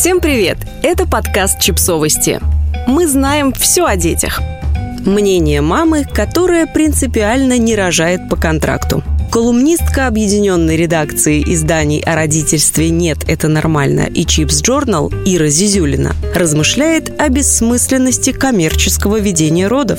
Всем привет! Это подкаст «Чипсовости». Мы знаем все о детях. Мнение мамы, которая принципиально не рожает по контракту. Колумнистка объединенной редакции изданий о родительстве «Нет, это нормально» и «Чипс Джорнал» Ира Зизюлина размышляет о бессмысленности коммерческого ведения родов.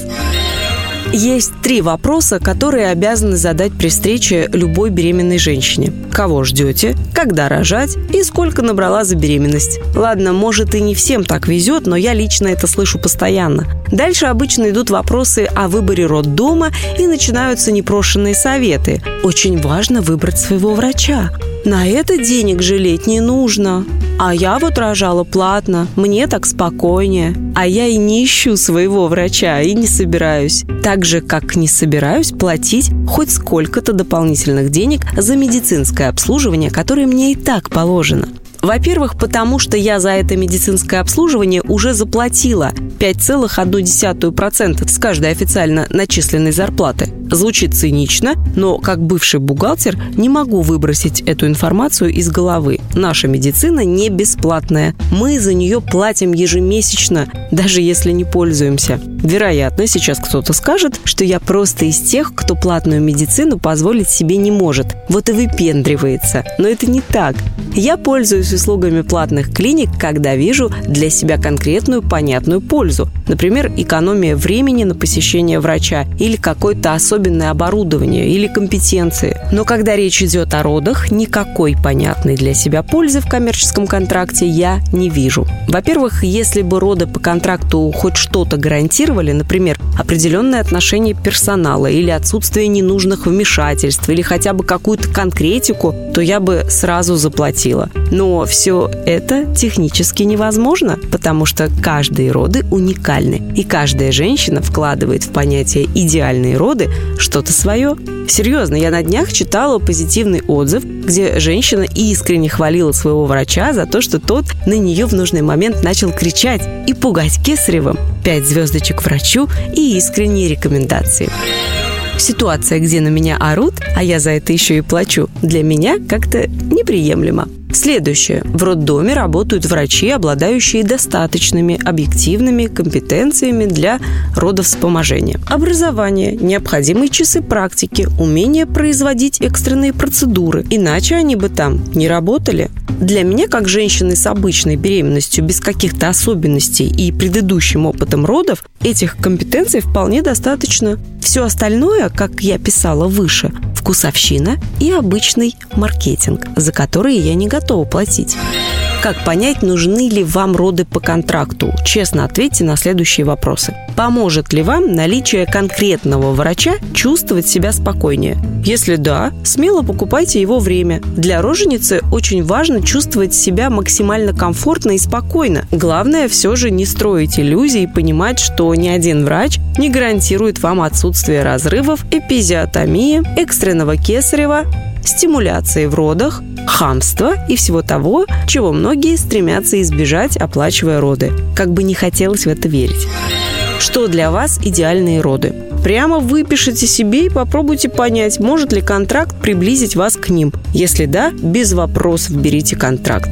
Есть три вопроса, которые обязаны задать при встрече любой беременной женщине. Кого ждете, когда рожать и сколько набрала за беременность. Ладно, может и не всем так везет, но я лично это слышу постоянно. Дальше обычно идут вопросы о выборе роддома и начинаются непрошенные советы. Очень важно выбрать своего врача. На это денег жалеть не нужно. А я вот рожала платно, мне так спокойнее. А я и не ищу своего врача и не собираюсь. Так же, как не собираюсь платить хоть сколько-то дополнительных денег за медицинское обслуживание, которое мне и так положено. Во-первых, потому что я за это медицинское обслуживание уже заплатила 5,1% с каждой официально начисленной зарплаты. Звучит цинично, но как бывший бухгалтер не могу выбросить эту информацию из головы. Наша медицина не бесплатная. Мы за нее платим ежемесячно, даже если не пользуемся. Вероятно, сейчас кто-то скажет, что я просто из тех, кто платную медицину позволить себе не может. Вот и выпендривается. Но это не так. Я пользуюсь услугами платных клиник, когда вижу для себя конкретную понятную пользу. Например, экономия времени на посещение врача или особенный особенное оборудование или компетенции. Но когда речь идет о родах, никакой понятной для себя пользы в коммерческом контракте я не вижу. Во-первых, если бы роды по контракту хоть что-то гарантировали, например, определенное отношение персонала или отсутствие ненужных вмешательств или хотя бы какую-то конкретику, то я бы сразу заплатила. Но все это технически невозможно, потому что каждые роды уникальны, и каждая женщина вкладывает в понятие «идеальные роды» что-то свое. Серьезно, я на днях читала позитивный отзыв, где женщина искренне хвалила своего врача за то, что тот на нее в нужный момент начал кричать и пугать кесаревым. Пять звездочек врачу и искренние рекомендации. Ситуация, где на меня орут, а я за это еще и плачу, для меня как-то неприемлемо. Следующее. В роддоме работают врачи, обладающие достаточными объективными компетенциями для родовспоможения. Образование, необходимые часы практики, умение производить экстренные процедуры. Иначе они бы там не работали. Для меня, как женщины с обычной беременностью, без каких-то особенностей и предыдущим опытом родов, этих компетенций вполне достаточно. Все остальное, как я писала выше, вкусовщина и обычный маркетинг, за которые я не готова платить. Как понять, нужны ли вам роды по контракту? Честно ответьте на следующие вопросы. Поможет ли вам наличие конкретного врача чувствовать себя спокойнее? Если да, смело покупайте его время. Для роженицы очень важно чувствовать себя максимально комфортно и спокойно. Главное все же не строить иллюзий и понимать, что ни один врач не гарантирует вам отсутствие разрывов, эпизиотомии, экстренного кесарева, стимуляции в родах, хамства и всего того, чего многие стремятся избежать, оплачивая роды. Как бы не хотелось в это верить. Что для вас идеальные роды? Прямо выпишите себе и попробуйте понять, может ли контракт приблизить вас к ним. Если да, без вопросов берите контракт.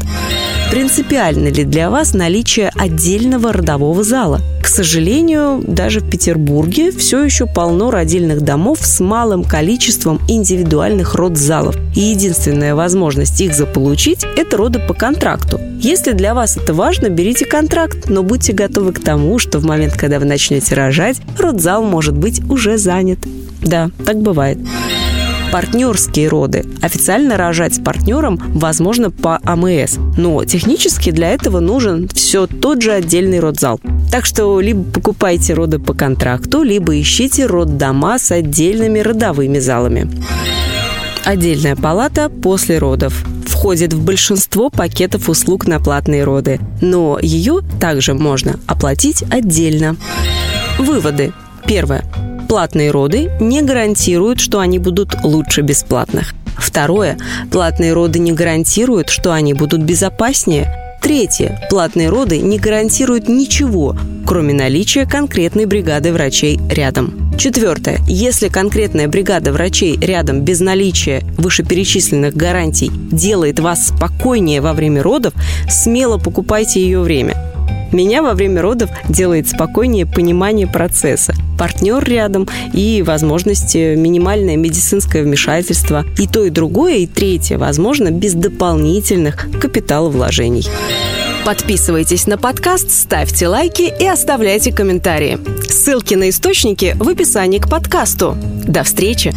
Принципиально ли для вас наличие отдельного родового зала? К сожалению, даже в Петербурге все еще полно родильных домов с малым количеством индивидуальных родзалов. И единственная возможность их заполучить – это роды по контракту. Если для вас это важно, берите контракт, но будьте готовы к тому, что в момент, когда вы начнете рожать, родзал может быть уже занят. Да, так бывает партнерские роды. Официально рожать с партнером возможно по АМС, но технически для этого нужен все тот же отдельный родзал. Так что либо покупайте роды по контракту, либо ищите роддома с отдельными родовыми залами. Отдельная палата после родов входит в большинство пакетов услуг на платные роды, но ее также можно оплатить отдельно. Выводы. Первое. Платные роды не гарантируют, что они будут лучше бесплатных. Второе. Платные роды не гарантируют, что они будут безопаснее. Третье. Платные роды не гарантируют ничего, кроме наличия конкретной бригады врачей рядом. Четвертое. Если конкретная бригада врачей рядом без наличия вышеперечисленных гарантий делает вас спокойнее во время родов, смело покупайте ее время. Меня во время родов делает спокойнее понимание процесса. Партнер рядом и возможность минимальное медицинское вмешательство. И то, и другое, и третье, возможно, без дополнительных капиталовложений. Подписывайтесь на подкаст, ставьте лайки и оставляйте комментарии. Ссылки на источники в описании к подкасту. До встречи!